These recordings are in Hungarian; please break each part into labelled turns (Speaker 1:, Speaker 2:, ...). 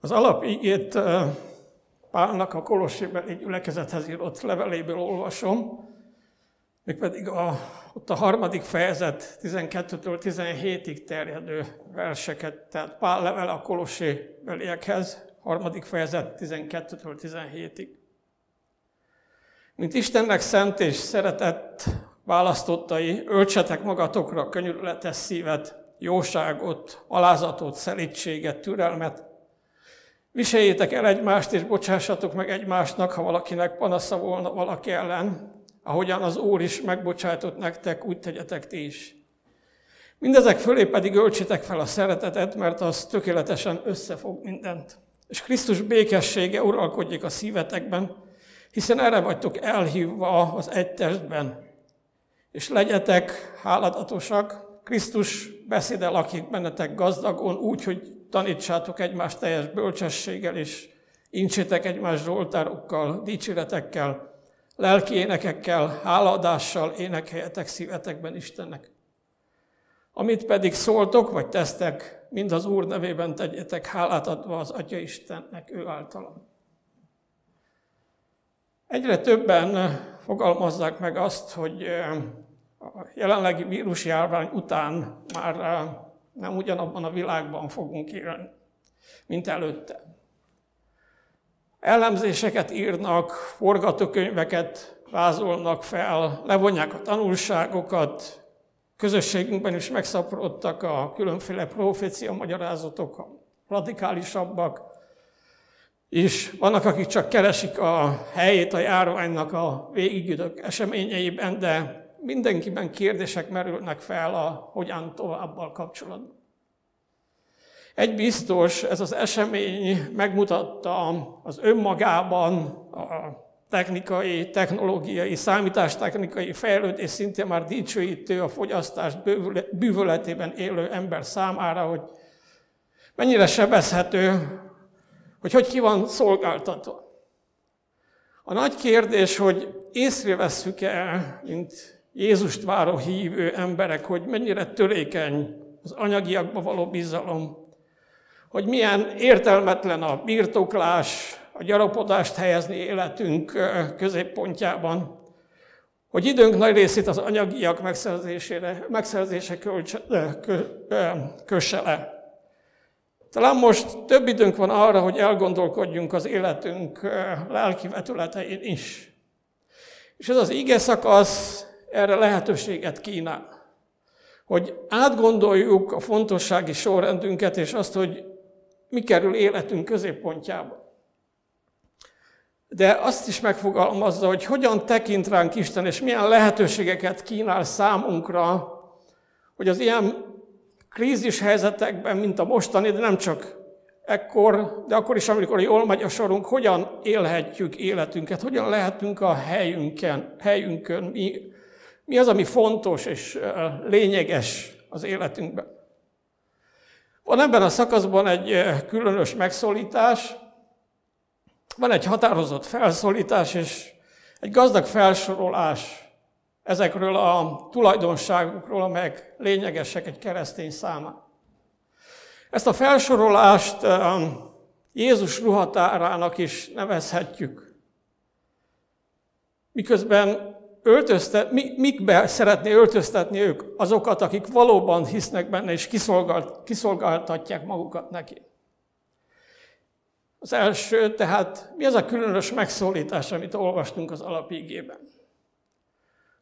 Speaker 1: Az alapigét Pálnak a Kolossébeli gyülekezethez írott leveléből olvasom, mégpedig a, ott a harmadik fejezet 12-től 17-ig terjedő verseket, tehát Pál level a Kolossébeliekhez, harmadik fejezet 12-től 17-ig. Mint Istennek szent és szeretett választottai, öltsetek magatokra könyörületes szívet, jóságot, alázatot, szelítséget, türelmet, Viseljétek el egymást, és bocsássatok meg egymásnak, ha valakinek panasza volna valaki ellen, ahogyan az Úr is megbocsájtott nektek, úgy tegyetek ti is. Mindezek fölé pedig öltsétek fel a szeretetet, mert az tökéletesen összefog mindent. És Krisztus békessége uralkodjék a szívetekben, hiszen erre vagytok elhívva az egy testben. És legyetek háladatosak, Krisztus beszéde lakik bennetek gazdagon, úgy, hogy tanítsátok egymást teljes bölcsességgel, és incsétek egymás zsoltárokkal, dicséretekkel, lelki énekekkel, hálaadással énekeljetek szívetekben Istennek. Amit pedig szóltok, vagy tesztek, mind az Úr nevében tegyetek hálát adva az Atya Istennek ő általam. Egyre többen fogalmazzák meg azt, hogy a jelenlegi vírusjárvány után már nem ugyanabban a világban fogunk élni, mint előtte. Elemzéseket írnak, forgatókönyveket vázolnak fel, levonják a tanulságokat, közösségünkben is megszaporodtak a különféle profécia magyarázatok, a radikálisabbak, és vannak, akik csak keresik a helyét a járványnak a végigüdök eseményeiben, de mindenkiben kérdések merülnek fel a hogyan továbbal kapcsolatban. Egy biztos, ez az esemény megmutatta az önmagában a technikai, technológiai, számítástechnikai fejlődés szintén már dicsőítő a fogyasztás bűvöletében élő ember számára, hogy mennyire sebezhető, hogy hogy ki van szolgáltatva. A nagy kérdés, hogy észrevesszük-e, mint Jézust váró hívő emberek, hogy mennyire törékeny az anyagiakba való bizalom, hogy milyen értelmetlen a birtoklás, a gyarapodást helyezni életünk középpontjában, hogy időnk nagy részét az anyagiak megszerzésére, megszerzése kölcs, kö, kösse le. Talán most több időnk van arra, hogy elgondolkodjunk az életünk lelki vetületein is. És ez az ige szakasz erre lehetőséget kínál. Hogy átgondoljuk a fontossági sorrendünket, és azt, hogy mi kerül életünk középpontjába. De azt is megfogalmazza, hogy hogyan tekint ránk Isten, és milyen lehetőségeket kínál számunkra, hogy az ilyen krízis helyzetekben, mint a mostani, de nem csak ekkor, de akkor is, amikor jól megy a sorunk, hogyan élhetjük életünket, hogyan lehetünk a helyünken, helyünkön, mi mi az, ami fontos és lényeges az életünkben? Van ebben a szakaszban egy különös megszólítás, van egy határozott felszólítás és egy gazdag felsorolás ezekről a tulajdonságokról, amelyek lényegesek egy keresztény számára. Ezt a felsorolást Jézus ruhatárának is nevezhetjük. Miközben öltöztet, mikbe szeretné öltöztetni ők azokat, akik valóban hisznek benne, és kiszolgált, kiszolgáltatják magukat neki. Az első, tehát mi az a különös megszólítás, amit olvastunk az alapígében?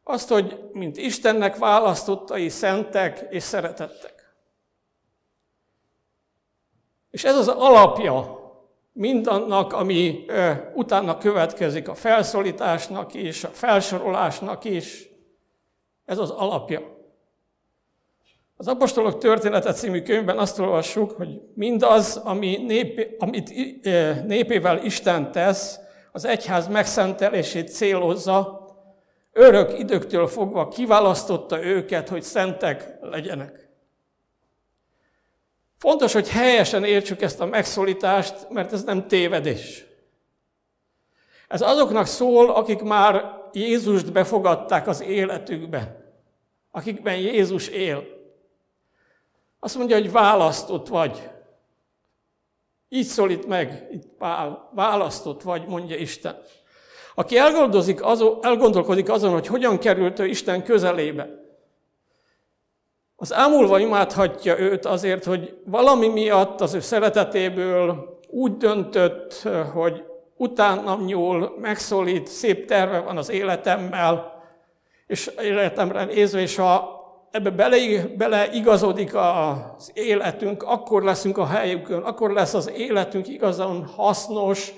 Speaker 1: Azt, hogy mint Istennek választottai, szentek és szeretettek. És ez az alapja mindannak, ami utána következik, a felszólításnak is, a felsorolásnak is. Ez az alapja. Az Apostolok története című könyvben azt olvassuk, hogy mindaz, ami nép, amit népével Isten tesz, az egyház megszentelését célozza, örök időktől fogva kiválasztotta őket, hogy szentek legyenek. Fontos, hogy helyesen értsük ezt a megszólítást, mert ez nem tévedés. Ez azoknak szól, akik már Jézust befogadták az életükbe, akikben Jézus él. Azt mondja, hogy választott vagy. Így szólít meg, itt Pál, választott vagy, mondja Isten. Aki elgondolkozik azon, hogy hogyan került ő Isten közelébe, az ámulva imádhatja őt azért, hogy valami miatt az ő szeretetéből úgy döntött, hogy utánam nyúl, megszólít, szép terve van az életemmel, és életemre nézve, és ha ebbe bele, beleigazodik az életünk, akkor leszünk a helyükön, akkor lesz az életünk igazán hasznos,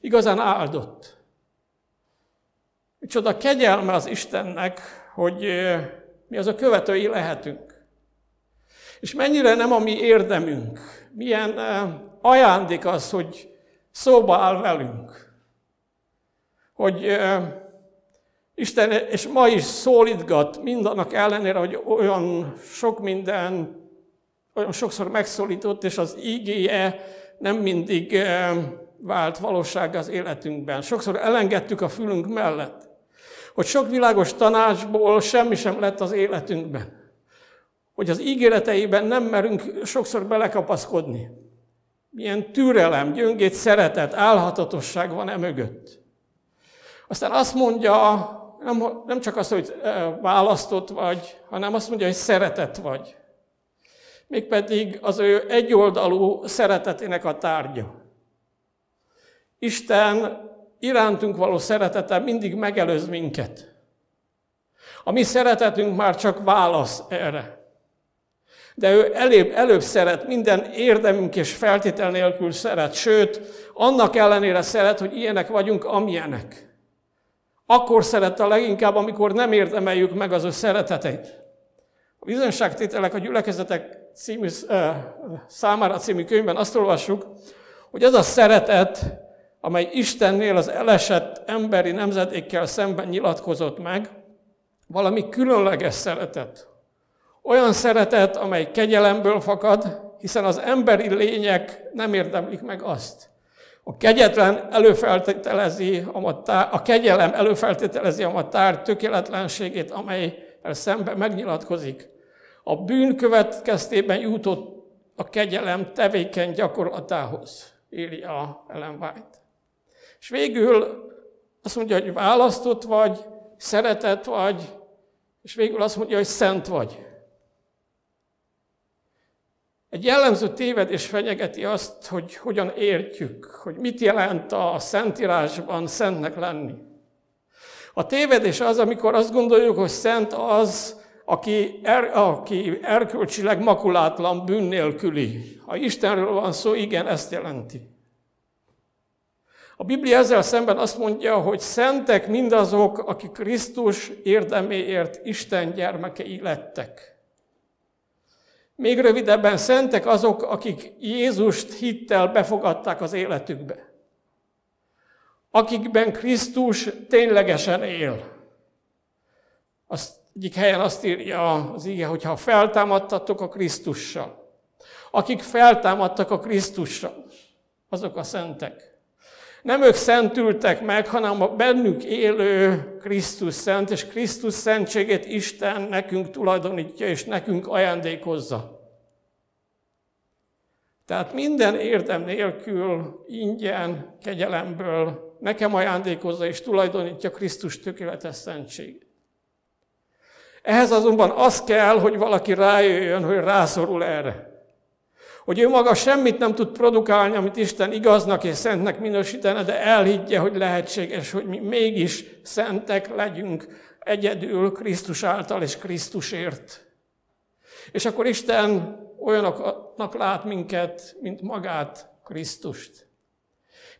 Speaker 1: igazán áldott. Micsoda kegyelme az Istennek, hogy mi az a követői lehetünk. És mennyire nem a mi érdemünk, milyen ajándék az, hogy szóba áll velünk. Hogy Isten, és ma is szólítgat mindannak ellenére, hogy olyan sok minden, olyan sokszor megszólított, és az ígéje nem mindig vált valóság az életünkben. Sokszor elengedtük a fülünk mellett, hogy sok világos tanácsból semmi sem lett az életünkben. Hogy az ígéreteiben nem merünk sokszor belekapaszkodni. Milyen türelem, gyöngét szeretet, álhatatosság van e mögött. Aztán azt mondja, nem, nem csak azt, hogy választott vagy, hanem azt mondja, hogy szeretet vagy. Mégpedig az ő egyoldalú szeretetének a tárgya. Isten irántunk való szeretete mindig megelőz minket. A mi szeretetünk már csak válasz erre. De ő előbb, előbb szeret, minden érdemünk és feltétel nélkül szeret, sőt, annak ellenére szeret, hogy ilyenek vagyunk, amilyenek. Akkor szeret a leginkább, amikor nem érdemeljük meg az ő szereteteit. A bizonyságtételek a gyülekezetek című, számára című könyvben azt olvassuk, hogy az a szeretet, amely Istennél az elesett emberi nemzedékkel szemben nyilatkozott meg, valami különleges szeretet. Olyan szeretet, amely kegyelemből fakad, hiszen az emberi lények nem érdemlik meg azt. A kegyetlen előfeltételezi a, tár, a kegyelem előfeltételezi a tár tökéletlenségét, amely szemben megnyilatkozik. A bűn következtében jutott a kegyelem tevékeny gyakorlatához, írja Ellen White. És végül azt mondja, hogy választott vagy, szeretett vagy, és végül azt mondja, hogy szent vagy. Egy jellemző tévedés fenyegeti azt, hogy hogyan értjük, hogy mit jelent a Szentírásban szentnek lenni. A tévedés az, amikor azt gondoljuk, hogy szent az, aki, er, aki erkölcsileg makulátlan, bűn nélküli. Ha Istenről van szó, igen, ezt jelenti. A Biblia ezzel szemben azt mondja, hogy szentek mindazok, akik Krisztus érdeméért Isten gyermekei lettek. Még rövidebben szentek azok, akik Jézust hittel befogadták az életükbe. Akikben Krisztus ténylegesen él. Azt egyik helyen azt írja az ige, hogy ha feltámadtatok a Krisztussal. Akik feltámadtak a Krisztussal, azok a szentek. Nem ők szentültek meg, hanem a bennük élő Krisztus szent, és Krisztus szentségét Isten nekünk tulajdonítja, és nekünk ajándékozza. Tehát minden érdem nélkül, ingyen, kegyelemből nekem ajándékozza és tulajdonítja Krisztus tökéletes szentségét. Ehhez azonban az kell, hogy valaki rájöjjön, hogy rászorul erre hogy ő maga semmit nem tud produkálni, amit Isten igaznak és szentnek minősítene, de elhiggye, hogy lehetséges, hogy mi mégis szentek legyünk egyedül Krisztus által és Krisztusért. És akkor Isten olyanoknak lát minket, mint magát, Krisztust.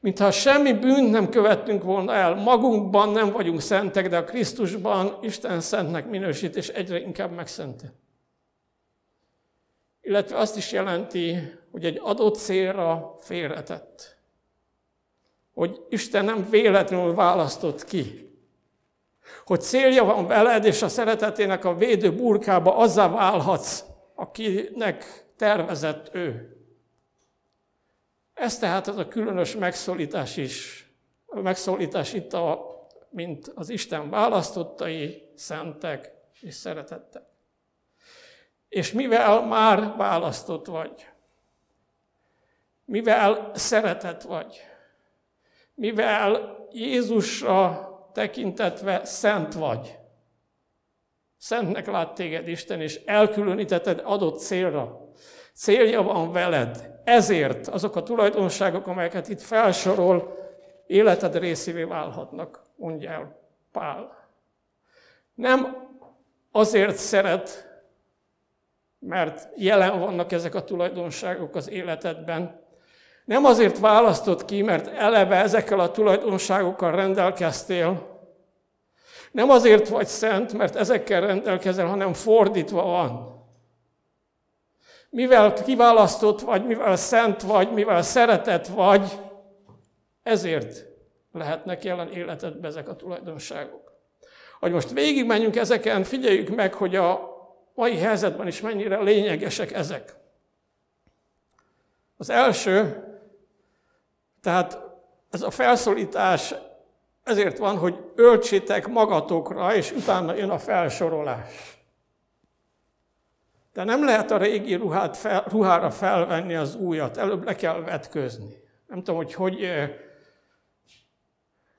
Speaker 1: Mintha semmi bűnt nem követtünk volna el, magunkban nem vagyunk szentek, de a Krisztusban Isten szentnek minősít, és egyre inkább megszentett illetve azt is jelenti, hogy egy adott célra félretett. Hogy Isten nem véletlenül választott ki. Hogy célja van veled, és a szeretetének a védő burkába azzá válhatsz, akinek tervezett ő. Ez tehát az a különös megszólítás is, a megszólítás itt, a, mint az Isten választottai, szentek és szeretettek és mivel már választott vagy. mivel szeretet vagy, mivel Jézusra tekintetve szent vagy. Szentnek lát téged Isten, és elkülönítetted adott célra. Célja van veled. Ezért azok a tulajdonságok, amelyeket itt felsorol, életed részévé válhatnak, mondja el Pál. Nem azért szeret, mert jelen vannak ezek a tulajdonságok az életedben. Nem azért választott ki, mert eleve ezekkel a tulajdonságokkal rendelkeztél, nem azért vagy szent, mert ezekkel rendelkezel, hanem fordítva van. Mivel kiválasztott vagy, mivel szent vagy, mivel szeretet vagy, ezért lehetnek jelen életedben ezek a tulajdonságok. Hogy most végigmenjünk ezeken, figyeljük meg, hogy a mai helyzetben is mennyire lényegesek ezek. Az első, tehát ez a felszólítás ezért van, hogy öltsétek magatokra, és utána jön a felsorolás. De nem lehet a régi ruhát fel, ruhára felvenni az újat, előbb le kell vetközni. Nem tudom, hogy hogy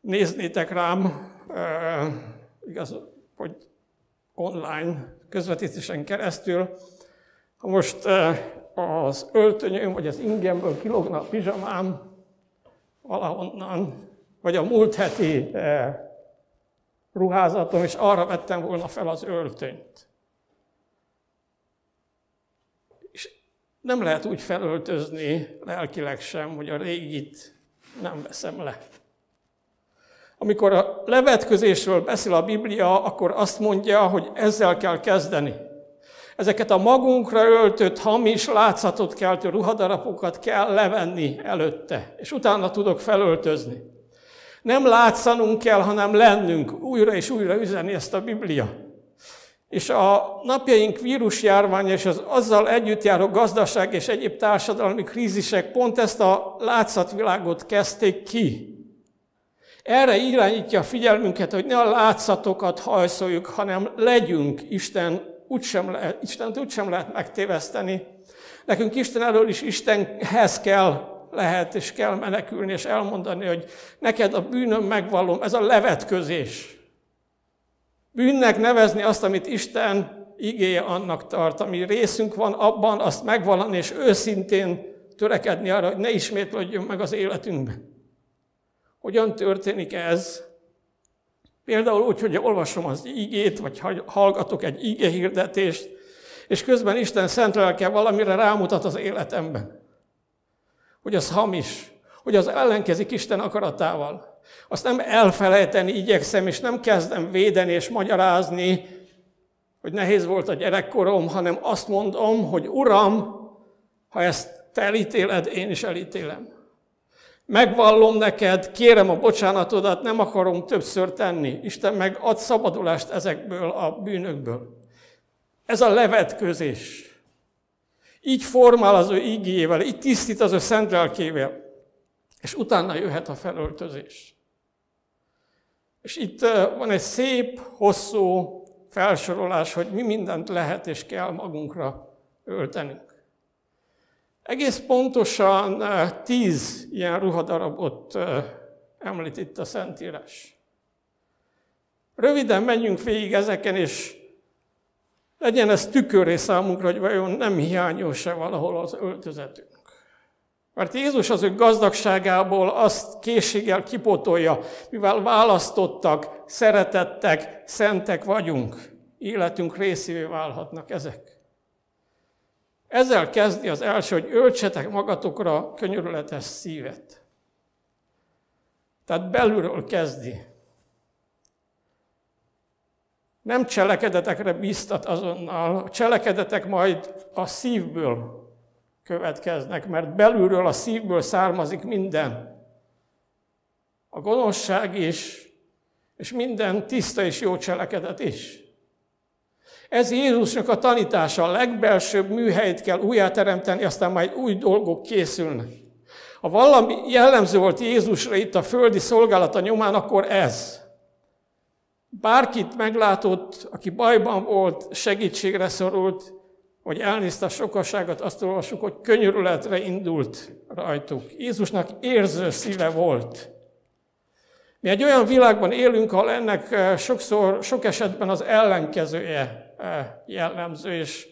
Speaker 1: néznétek rám, igaz, hogy online közvetítésen keresztül, ha most az öltönyöm vagy az ingemből kilogna a pizsamám valahonnan, vagy a múlt heti ruházatom, és arra vettem volna fel az öltönyt. És nem lehet úgy felöltözni lelkileg sem, hogy a régit nem veszem le. Amikor a levetközésről beszél a Biblia, akkor azt mondja, hogy ezzel kell kezdeni. Ezeket a magunkra öltött, hamis, látszatot keltő ruhadarapokat kell levenni előtte, és utána tudok felöltözni. Nem látszanunk kell, hanem lennünk. Újra és újra üzeni ezt a Biblia. És a napjaink vírusjárvány és az azzal együtt járó gazdaság és egyéb társadalmi krízisek pont ezt a látszatvilágot kezdték ki. Erre irányítja a figyelmünket, hogy ne a látszatokat hajszoljuk, hanem legyünk Isten, úgysem lehet, Istent úgysem lehet megtéveszteni. Nekünk Isten elől is Istenhez kell lehet és kell menekülni, és elmondani, hogy neked a bűnöm megvallom, ez a levetközés. Bűnnek nevezni azt, amit Isten igéje annak tart, ami részünk van abban, azt megvallani, és őszintén törekedni arra, hogy ne ismétlődjön meg az életünkben. Hogyan történik ez? Például úgy, hogy olvasom az ígét, vagy hallgatok egy íge hirdetést, és közben Isten szent lelke valamire rámutat az életemben hogy az hamis, hogy az ellenkezik Isten akaratával. Azt nem elfelejteni igyekszem, és nem kezdem védeni és magyarázni, hogy nehéz volt a gyerekkorom, hanem azt mondom, hogy Uram, ha ezt te elítéled, én is elítélem. Megvallom neked, kérem a bocsánatodat, nem akarom többször tenni. Isten meg ad szabadulást ezekből a bűnökből. Ez a levetközés. Így formál az ő ígéjével, így tisztít az ő szent lelkével. És utána jöhet a felöltözés. És itt van egy szép, hosszú felsorolás, hogy mi mindent lehet és kell magunkra öltenünk. Egész pontosan tíz ilyen ruhadarabot említ itt a Szentírás. Röviden menjünk végig ezeken, és legyen ez tüköré számunkra, hogy vajon nem hiányos-e valahol az öltözetünk. Mert Jézus az ő gazdagságából azt készséggel kipotolja, mivel választottak, szeretettek, szentek vagyunk, életünk részévé válhatnak ezek. Ezzel kezdi az első, hogy öltsetek magatokra könyörületes szívet. Tehát belülről kezdi nem cselekedetekre biztat azonnal, a cselekedetek majd a szívből következnek, mert belülről a szívből származik minden. A gonoszság is, és minden tiszta és jó cselekedet is. Ez Jézusnak a tanítása, a legbelsőbb műhelyt kell újjáteremteni, aztán majd új dolgok készülnek. Ha valami jellemző volt Jézusra itt a földi szolgálata nyomán, akkor ez. Bárkit meglátott, aki bajban volt, segítségre szorult, hogy elnézte a sokaságot, azt olvassuk, hogy könyörületre indult rajtuk. Jézusnak érző szíve volt. Mi egy olyan világban élünk, ahol ennek eh, sokszor, sok esetben az ellenkezője jellemző, és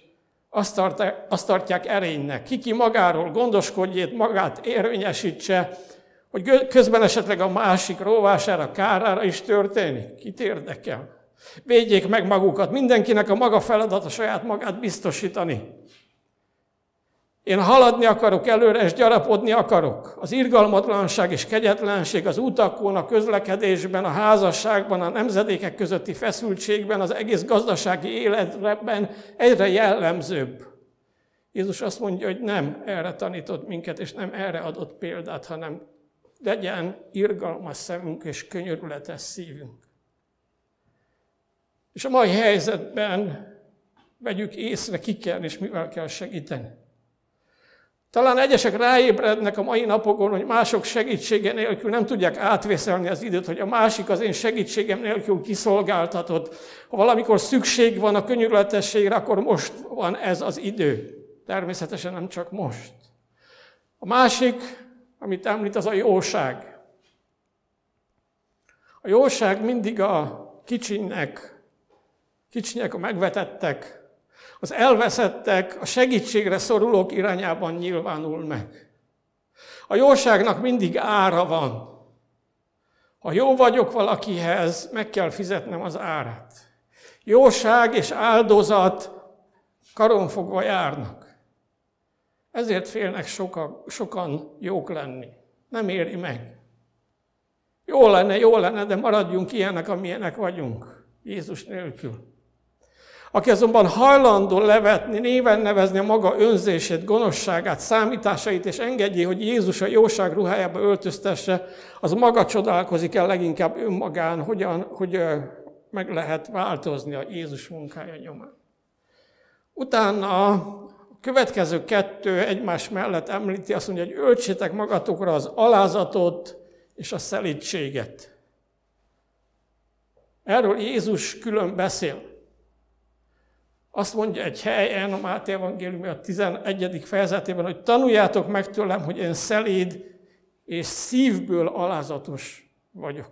Speaker 1: azt, tart, azt tartják erénynek. Kiki magáról gondoskodjét, magát érvényesítse, hogy közben esetleg a másik róvására, kárára is történik. Kit érdekel? Védjék meg magukat, mindenkinek a maga feladata saját magát biztosítani. Én haladni akarok előre, és gyarapodni akarok. Az irgalmatlanság és kegyetlenség az utakon, a közlekedésben, a házasságban, a nemzedékek közötti feszültségben, az egész gazdasági életben egyre jellemzőbb. Jézus azt mondja, hogy nem erre tanított minket, és nem erre adott példát, hanem legyen irgalmas szemünk és könyörületes szívünk. És a mai helyzetben vegyük észre, ki kell és mivel kell segíteni. Talán egyesek ráébrednek a mai napokon, hogy mások segítsége nélkül nem tudják átvészelni az időt, hogy a másik az én segítségem nélkül kiszolgáltatott. Ha valamikor szükség van a könyörületességre, akkor most van ez az idő. Természetesen nem csak most. A másik, amit említ, az a jóság. A jóság mindig a kicsinek kicsinyek, a megvetettek, az elveszettek, a segítségre szorulók irányában nyilvánul meg. A jóságnak mindig ára van. Ha jó vagyok valakihez, meg kell fizetnem az árát. Jóság és áldozat karonfogva járnak. Ezért félnek soka, sokan jók lenni. Nem éri meg. Jó lenne, jó lenne, de maradjunk ilyenek, amilyenek vagyunk. Jézus nélkül. Aki azonban hajlandó levetni, néven nevezni a maga önzését, gonoszságát, számításait, és engedje, hogy Jézus a jóság ruhájába öltöztesse, az maga csodálkozik el leginkább önmagán, hogyan, hogy meg lehet változni a Jézus munkája nyomán. Utána a következő kettő egymás mellett említi, azt mondja, hogy öltsétek magatokra az alázatot és a szelítséget. Erről Jézus külön beszél. Azt mondja egy helyen, a Máté Evangélium a 11. fejezetében, hogy tanuljátok meg tőlem, hogy én szeléd és szívből alázatos vagyok.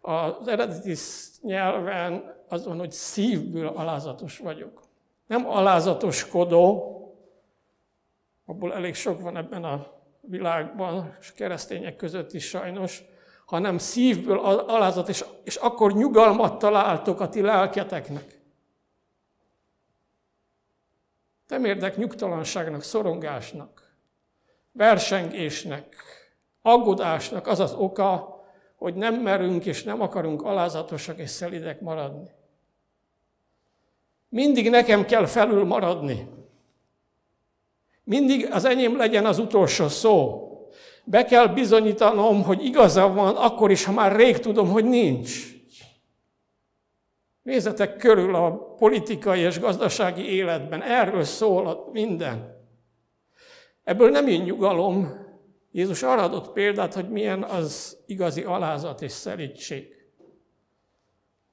Speaker 1: Az eredeti nyelven az van, hogy szívből alázatos vagyok. Nem alázatoskodó, abból elég sok van ebben a világban, és keresztények között is sajnos, hanem szívből alázat, és, és akkor nyugalmat találtok a ti lelketeknek. Nem érdek nyugtalanságnak, szorongásnak, versengésnek, aggodásnak az az oka, hogy nem merünk és nem akarunk alázatosak és szelidek maradni. Mindig nekem kell felül maradni. Mindig az enyém legyen az utolsó szó. Be kell bizonyítanom, hogy igazam van, akkor is, ha már rég tudom, hogy nincs. Nézzetek körül a politikai és gazdasági életben, erről szól minden. Ebből nem jön nyugalom. Jézus arra adott példát, hogy milyen az igazi alázat és szelítség.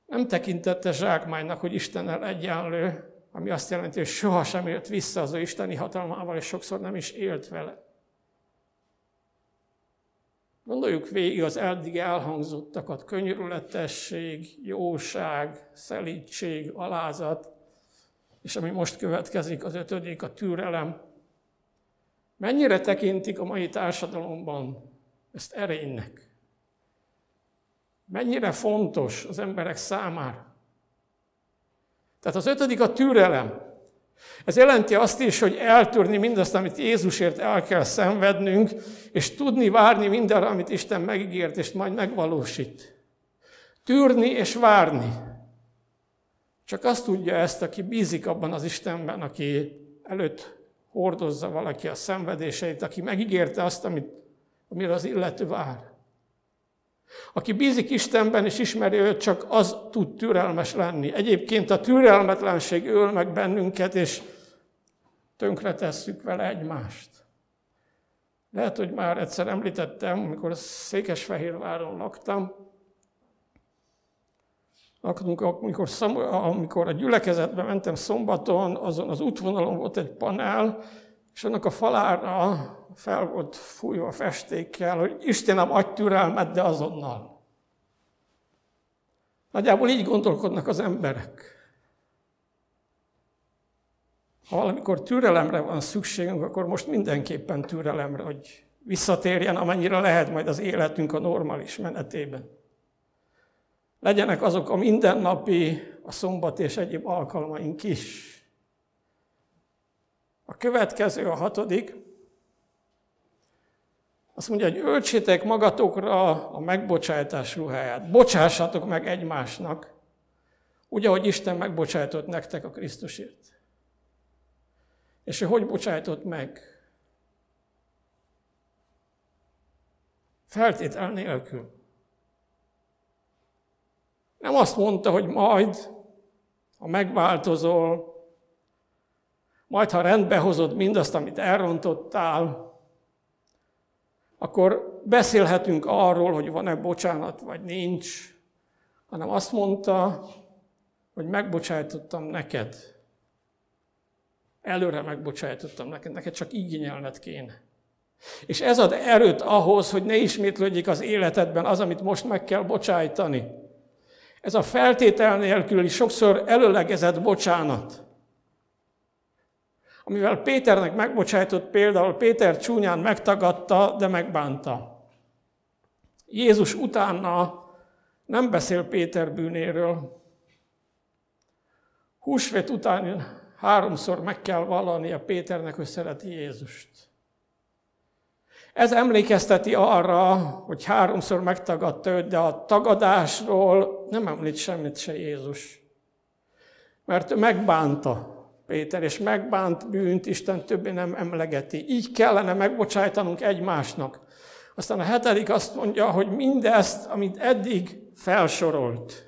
Speaker 1: Nem tekintette zsákmánynak, hogy Istennel egyenlő, ami azt jelenti, hogy sohasem élt vissza az ő isteni hatalmával, és sokszor nem is élt vele. Gondoljuk végig az eddig elhangzottakat, könyörületesség, jóság, szelítség, alázat, és ami most következik, az ötödik, a türelem. Mennyire tekintik a mai társadalomban ezt erénynek? Mennyire fontos az emberek számára? Tehát az ötödik a türelem. Ez jelenti azt is, hogy eltörni mindazt, amit Jézusért el kell szenvednünk, és tudni várni mindenre, amit Isten megígért, és majd megvalósít. Tűrni és várni. Csak azt tudja ezt, aki bízik abban az Istenben, aki előtt hordozza valaki a szenvedéseit, aki megígérte azt, amit, amire az illető vár. Aki bízik Istenben és ismeri őt, csak az tud türelmes lenni. Egyébként a türelmetlenség öl meg bennünket, és tönkretesszük vele egymást. Lehet, hogy már egyszer említettem, amikor Székesfehérváron laktam, amikor, amikor a gyülekezetbe mentem szombaton, azon az útvonalon volt egy panel, és annak a falára fel volt fújva festékkel, hogy Istenem, adj türelmet, de azonnal. Nagyjából így gondolkodnak az emberek. Ha valamikor türelemre van szükségünk, akkor most mindenképpen türelemre, hogy visszatérjen, amennyire lehet majd az életünk a normális menetében. Legyenek azok a mindennapi, a szombat és egyéb alkalmaink is. A következő, a hatodik, azt mondja, hogy öltsétek magatokra a megbocsátás ruháját. Bocsássatok meg egymásnak, úgy, ahogy Isten megbocsájtott nektek a Krisztusért. És ő hogy bocsájtott meg? Feltétel nélkül. Nem azt mondta, hogy majd, ha megváltozol, majd ha rendbe hozod mindazt, amit elrontottál, akkor beszélhetünk arról, hogy van-e bocsánat, vagy nincs, hanem azt mondta, hogy megbocsájtottam neked. Előre megbocsájtottam neked, neked csak igényelned kéne. És ez ad erőt ahhoz, hogy ne ismétlődjék az életedben az, amit most meg kell bocsájtani. Ez a feltétel nélküli sokszor előlegezett bocsánat amivel Péternek megbocsájtott például, Péter csúnyán megtagadta, de megbánta. Jézus utána nem beszél Péter bűnéről. Húsvét után háromszor meg kell vallania Péternek, hogy szereti Jézust. Ez emlékezteti arra, hogy háromszor megtagadta őt, de a tagadásról nem említ semmit se Jézus. Mert ő megbánta. Péter, és megbánt bűnt Isten többé nem emlegeti. Így kellene megbocsájtanunk egymásnak. Aztán a hetedik azt mondja, hogy mindezt, amit eddig felsorolt.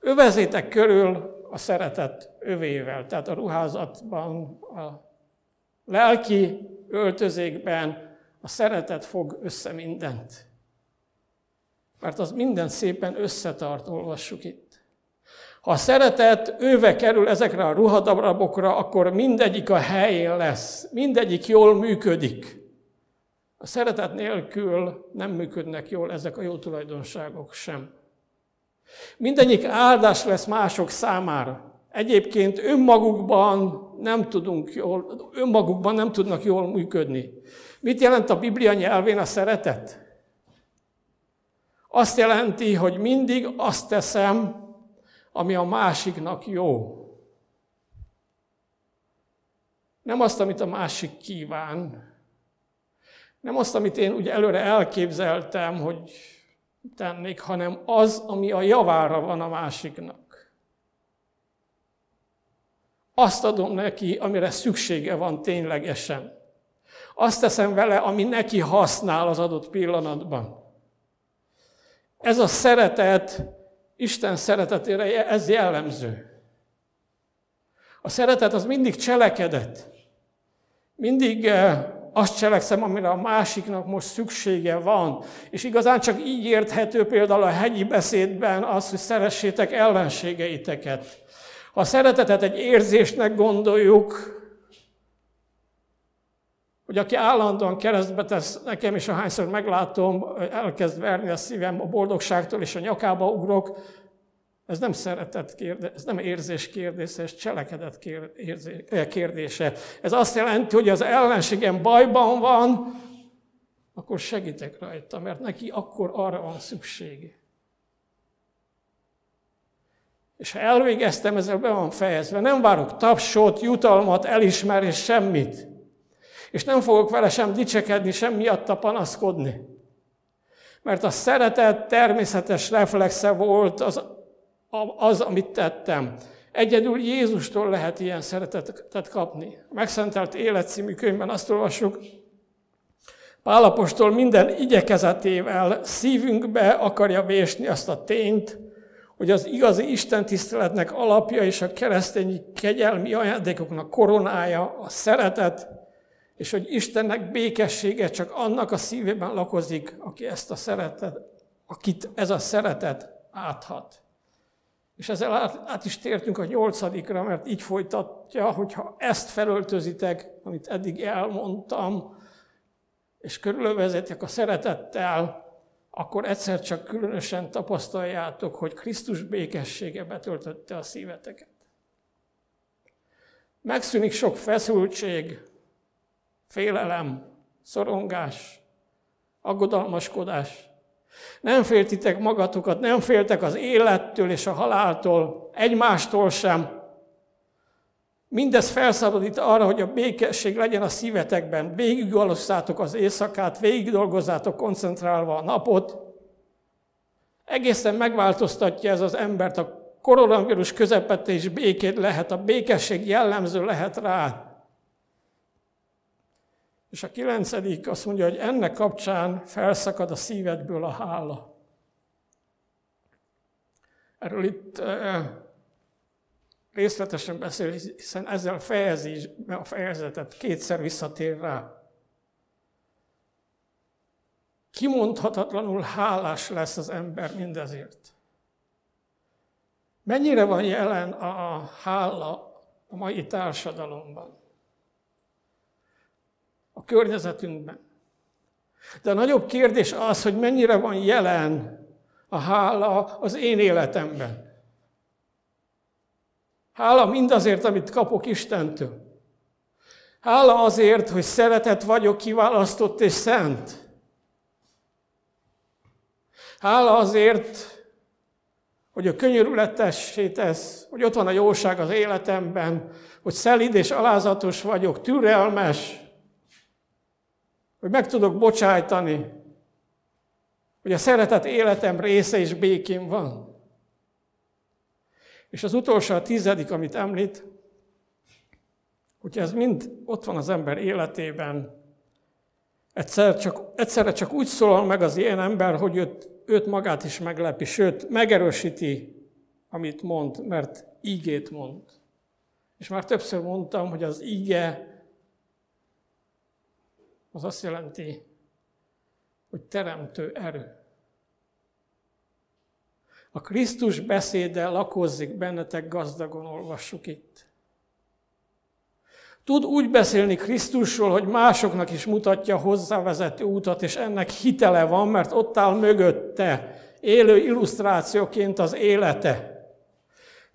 Speaker 1: Övezétek körül a szeretet övével, tehát a ruházatban, a lelki öltözékben a szeretet fog össze mindent. Mert az minden szépen összetart, olvassuk itt. Ha szeretet őve kerül ezekre a ruhadarabokra, akkor mindegyik a helyén lesz, mindegyik jól működik. A szeretet nélkül nem működnek jól ezek a jó tulajdonságok sem. Mindegyik áldás lesz mások számára. Egyébként önmagukban nem tudunk jól, önmagukban nem tudnak jól működni. Mit jelent a Biblia nyelvén a szeretet? Azt jelenti, hogy mindig azt teszem, ami a másiknak jó. Nem azt, amit a másik kíván. Nem azt, amit én úgy előre elképzeltem, hogy tennék, hanem az, ami a javára van a másiknak. Azt adom neki, amire szüksége van ténylegesen. Azt teszem vele, ami neki használ az adott pillanatban. Ez a szeretet Isten szeretetére ez jellemző. A szeretet az mindig cselekedett. Mindig eh, azt cselekszem, amire a másiknak most szüksége van. És igazán csak így érthető például a hegyi beszédben az, hogy szeressétek ellenségeiteket. Ha a szeretetet egy érzésnek gondoljuk, hogy aki állandóan keresztbe tesz nekem, és ahányszor meglátom, elkezd verni a szívem a boldogságtól, és a nyakába ugrok, ez nem szeretet kérdése, ez nem érzés kérdése, ez cselekedet kérdése. Ez azt jelenti, hogy az ellenségem bajban van, akkor segítek rajta, mert neki akkor arra van szüksége. És ha elvégeztem, ezzel be van fejezve. Nem várok tapsot, jutalmat, elismerés, semmit. És nem fogok vele sem dicsekedni, sem miatta panaszkodni. Mert a szeretet természetes reflexe volt az, az, amit tettem. Egyedül Jézustól lehet ilyen szeretetet kapni. A Megszentelt Élet című könyvben azt olvassuk, Pálapostól minden igyekezetével szívünkbe akarja vésni azt a tényt, hogy az igazi Isten tiszteletnek alapja és a keresztény kegyelmi ajándékoknak koronája a szeretet, és hogy Istennek békessége csak annak a szívében lakozik, aki ezt a szeretet, akit ez a szeretet áthat. És ezzel át, át is tértünk a nyolcadikra, mert így folytatja, hogyha ezt felöltözitek, amit eddig elmondtam, és körülövezetek a szeretettel, akkor egyszer csak különösen tapasztaljátok, hogy Krisztus békessége betöltötte a szíveteket. Megszűnik sok feszültség, félelem, szorongás, aggodalmaskodás. Nem féltitek magatokat, nem féltek az élettől és a haláltól, egymástól sem. Mindez felszabadít arra, hogy a békesség legyen a szívetekben. Végig az éjszakát, végig dolgozzátok koncentrálva a napot. Egészen megváltoztatja ez az embert. A koronavírus közepette is békét lehet, a békesség jellemző lehet rá. És a kilencedik azt mondja, hogy ennek kapcsán felszakad a szívedből a hála. Erről itt részletesen beszél, hiszen ezzel fejezi a fejezetet, kétszer visszatér rá. Kimondhatatlanul hálás lesz az ember mindezért. Mennyire van jelen a hála a mai társadalomban? A környezetünkben. De a nagyobb kérdés az, hogy mennyire van jelen a hála az én életemben. Hála mindazért, amit kapok Istentől. Hála azért, hogy szeretet vagyok, kiválasztott és szent. Hála azért, hogy a könyörületessé tesz, hogy ott van a jóság az életemben, hogy szelíd és alázatos vagyok, türelmes, hogy meg tudok bocsájtani, hogy a szeretet életem része és békén van. És az utolsó, a tizedik, amit említ, hogy ez mind ott van az ember életében, egyszer csak, egyszerre csak úgy szólal meg az ilyen ember, hogy őt, őt magát is meglepi, sőt, megerősíti, amit mond, mert ígét mond. És már többször mondtam, hogy az íge az azt jelenti, hogy teremtő erő. A Krisztus beszéde lakozzik bennetek gazdagon, olvassuk itt. Tud úgy beszélni Krisztusról, hogy másoknak is mutatja hozzávezető útat, és ennek hitele van, mert ott áll mögötte, élő illusztrációként az élete.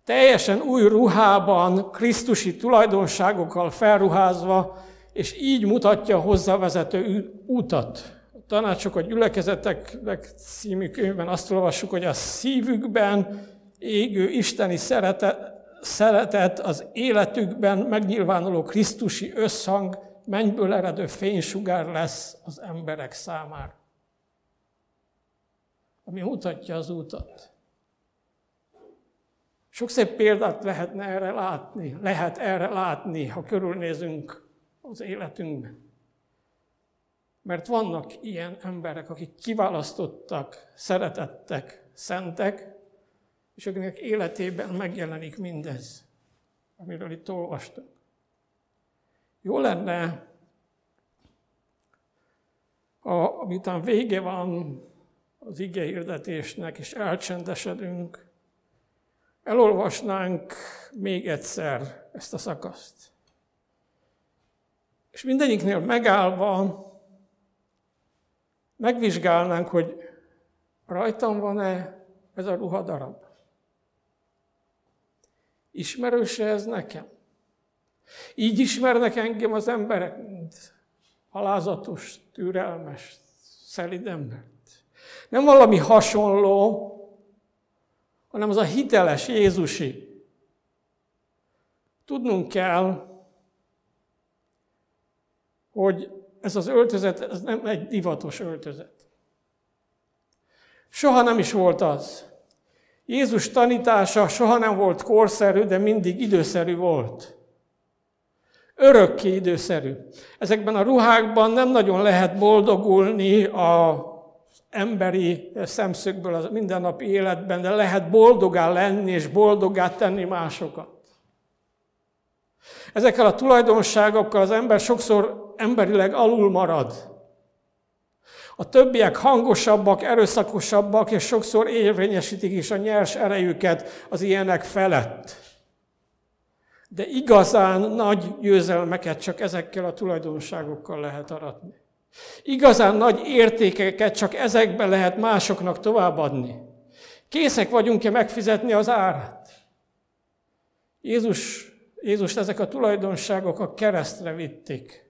Speaker 1: Teljesen új ruhában, Krisztusi tulajdonságokkal felruházva, és így mutatja hozzávezető útat tanácsok a gyülekezeteknek című könyvben azt olvassuk, hogy a szívükben égő isteni szeretet, szeretet az életükben megnyilvánuló Krisztusi összhang mennyből eredő fénysugár lesz az emberek számára. Ami mutatja az útat. Sok szép példát lehetne erre látni, lehet erre látni, ha körülnézünk az életünkben. Mert vannak ilyen emberek, akik kiválasztottak, szeretettek, szentek, és akiknek életében megjelenik mindez, amiről itt olvastunk. Jó lenne, ha miután vége van az ige hirdetésnek, és elcsendesedünk, elolvasnánk még egyszer ezt a szakaszt. És mindegyiknél megállva megvizsgálnánk, hogy rajtam van-e ez a ruhadarab. Ismerőse ez nekem? Így ismernek engem az emberek, mint alázatos, türelmes, szelid embert. Nem valami hasonló, hanem az a hiteles Jézusi. Tudnunk kell, hogy ez az öltözet ez nem egy divatos öltözet. Soha nem is volt az. Jézus tanítása soha nem volt korszerű, de mindig időszerű volt. Örökké időszerű. Ezekben a ruhákban nem nagyon lehet boldogulni a emberi szemszögből az mindennapi életben, de lehet boldogá lenni és boldogá tenni másokat. Ezekkel a tulajdonságokkal az ember sokszor emberileg alul marad. A többiek hangosabbak, erőszakosabbak, és sokszor érvényesítik is a nyers erejüket az ilyenek felett. De igazán nagy győzelmeket csak ezekkel a tulajdonságokkal lehet aratni. Igazán nagy értékeket csak ezekben lehet másoknak továbbadni. Készek vagyunk-e megfizetni az árát? Jézus, Jézus ezek a tulajdonságok a keresztre vitték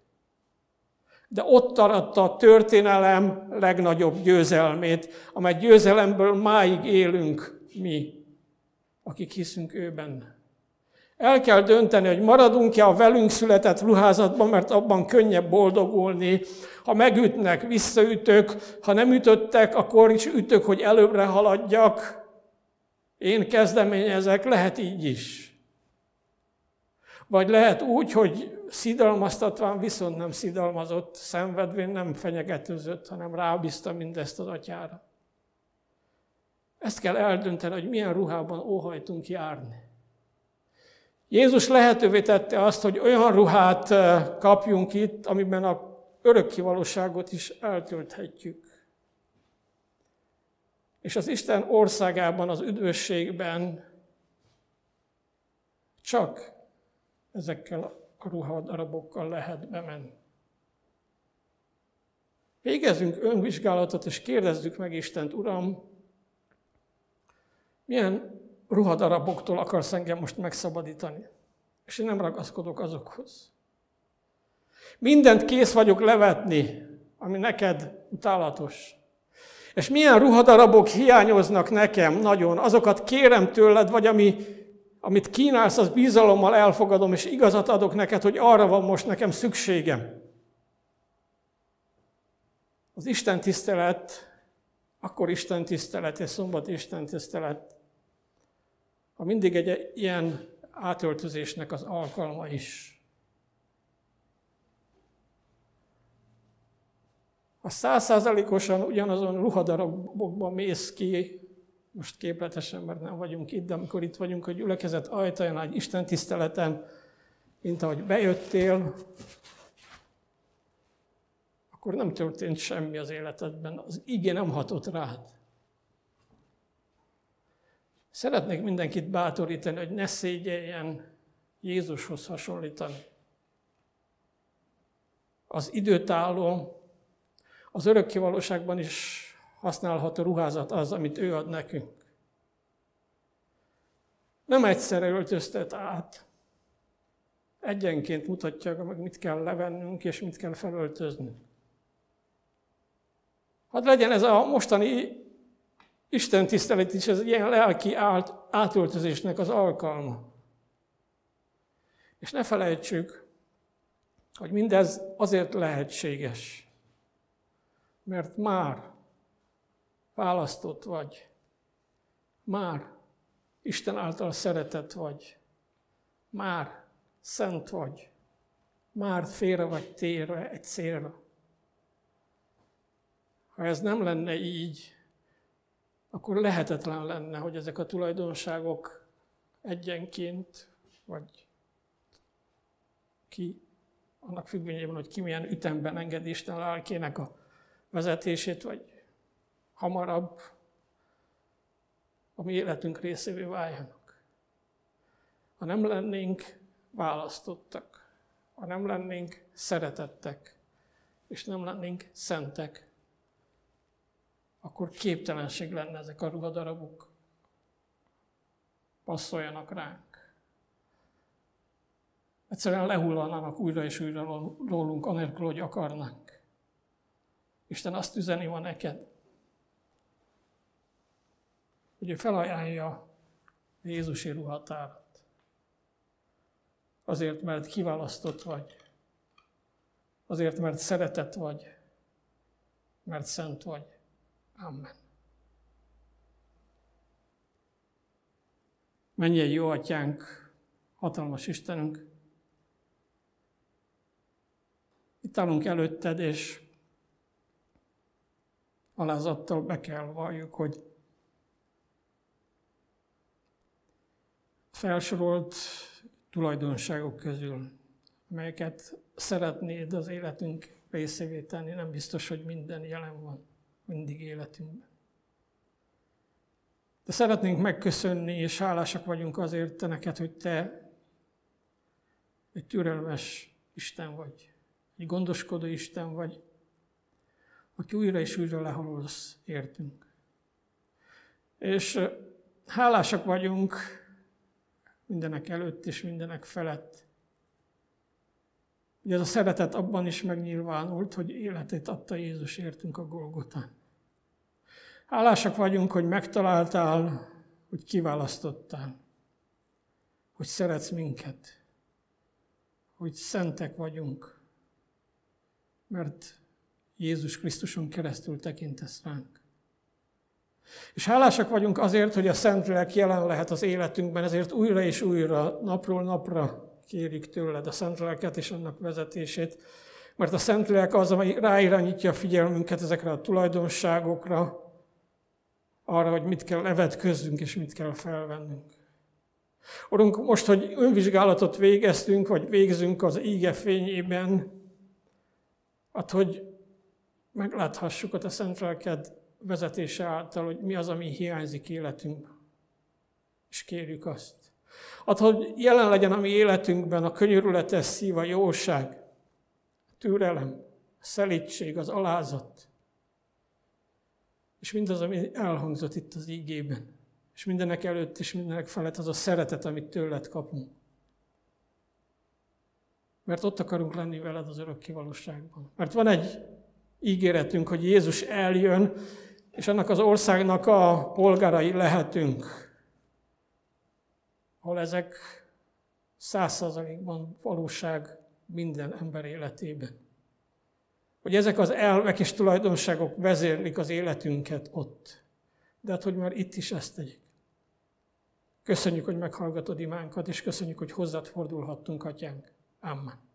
Speaker 1: de ott aratta a történelem legnagyobb győzelmét, amely győzelemből máig élünk mi, akik hiszünk őben. El kell dönteni, hogy maradunk-e a velünk született ruházatban, mert abban könnyebb boldogulni. Ha megütnek, visszaütök, ha nem ütöttek, akkor is ütök, hogy előbbre haladjak. Én kezdeményezek, lehet így is. Vagy lehet úgy, hogy szidalmaztatván viszont nem szidalmazott, szenvedvén nem fenyegetőzött, hanem rábízta mindezt az atyára. Ezt kell eldönteni, hogy milyen ruhában óhajtunk járni. Jézus lehetővé tette azt, hogy olyan ruhát eh, kapjunk itt, amiben a örökkivalóságot is eltölthetjük. És az Isten országában, az üdvösségben csak ezekkel ruhadarabokkal lehet bemenni. Végezzünk önvizsgálatot, és kérdezzük meg Istent, Uram, milyen ruhadaraboktól akarsz engem most megszabadítani? És én nem ragaszkodok azokhoz. Mindent kész vagyok levetni, ami neked utálatos. És milyen ruhadarabok hiányoznak nekem nagyon, azokat kérem tőled, vagy ami amit kínálsz, az bizalommal elfogadom, és igazat adok neked, hogy arra van most nekem szükségem. Az Isten tisztelet, akkor Isten tisztelet és szombat Isten tisztelet, ha mindig egy ilyen átöltözésnek az alkalma is. Ha százszázalékosan ugyanazon ruhadarabokban mész ki, most képletesen, mert nem vagyunk itt, de amikor itt vagyunk, hogy gyülekezet ajtaján, egy Isten tiszteleten, mint ahogy bejöttél, akkor nem történt semmi az életedben, az igé nem hatott rád. Szeretnék mindenkit bátorítani, hogy ne szégyeljen Jézushoz hasonlítani. Az időtálló, az örökkévalóságban is használható ruházat az, amit ő ad nekünk. Nem egyszerre öltöztet át. Egyenként mutatja meg, mit kell levennünk, és mit kell felöltözni. Hadd legyen ez a mostani Isten tisztelet is, ez ilyen lelki át, átöltözésnek az alkalma. És ne felejtsük, hogy mindez azért lehetséges, mert már választott vagy. Már Isten által szeretett vagy. Már szent vagy. Már félre vagy térve egy célra. Ha ez nem lenne így, akkor lehetetlen lenne, hogy ezek a tulajdonságok egyenként, vagy ki, annak függvényében, hogy ki milyen ütemben engedi Isten lelkének a vezetését, vagy hamarabb a mi életünk részévé váljanak. Ha nem lennénk választottak, ha nem lennénk szeretettek, és nem lennénk szentek, akkor képtelenség lenne ezek a ruhadarabok passzoljanak ránk. Egyszerűen lehullanának újra és újra rólunk, anélkül, hogy akarnánk. Isten azt üzeni ma neked, hogy ő felajánlja Jézusi ruhatárat. Azért, mert kiválasztott vagy. Azért, mert szeretett vagy. Mert szent vagy. Amen. Menjen jó atyánk, hatalmas Istenünk. Itt állunk előtted, és alázattal be kell valljuk, hogy felsorolt tulajdonságok közül, melyeket szeretnéd az életünk részévé tenni. Nem biztos, hogy minden jelen van mindig életünkben. De szeretnénk megköszönni, és hálásak vagyunk azért te neked, hogy te egy türelmes Isten vagy, egy gondoskodó Isten vagy, aki újra és újra lehalolsz értünk. És hálásak vagyunk mindenek előtt és mindenek felett, hogy ez a szeretet abban is megnyilvánult, hogy életét adta Jézus értünk a Golgotán. Hálásak vagyunk, hogy megtaláltál, hogy kiválasztottál, hogy szeretsz minket, hogy szentek vagyunk, mert Jézus Krisztuson keresztül tekintesz ránk. És hálásak vagyunk azért, hogy a Szentlélek jelen lehet az életünkben, ezért újra és újra, napról napra kérik tőled a Szentléleket és annak vezetését, mert a Szentlélek az, ami ráirányítja a figyelmünket ezekre a tulajdonságokra, arra, hogy mit kell levetközzünk és mit kell felvennünk. Urunk, most, hogy önvizsgálatot végeztünk, vagy végzünk az íge fényében, hát, hogy megláthassuk a te szent lelked vezetése által, hogy mi az, ami hiányzik életünkben. És kérjük azt. Hát, hogy jelen legyen a mi életünkben a könyörületes szív, a jóság, a türelem, a szelítség, az alázat, és mindaz, ami elhangzott itt az ígében. És mindenek előtt és mindenek felett az a szeretet, amit tőled kapunk. Mert ott akarunk lenni veled az örök kivalóságban. Mert van egy ígéretünk, hogy Jézus eljön, és annak az országnak a polgárai lehetünk, ahol ezek százszerzalékban valóság minden ember életében hogy ezek az elvek és tulajdonságok vezérlik az életünket ott. De hát, hogy már itt is ezt tegyük. Köszönjük, hogy meghallgatod imánkat, és köszönjük, hogy hozzád fordulhattunk, atyánk. Amen.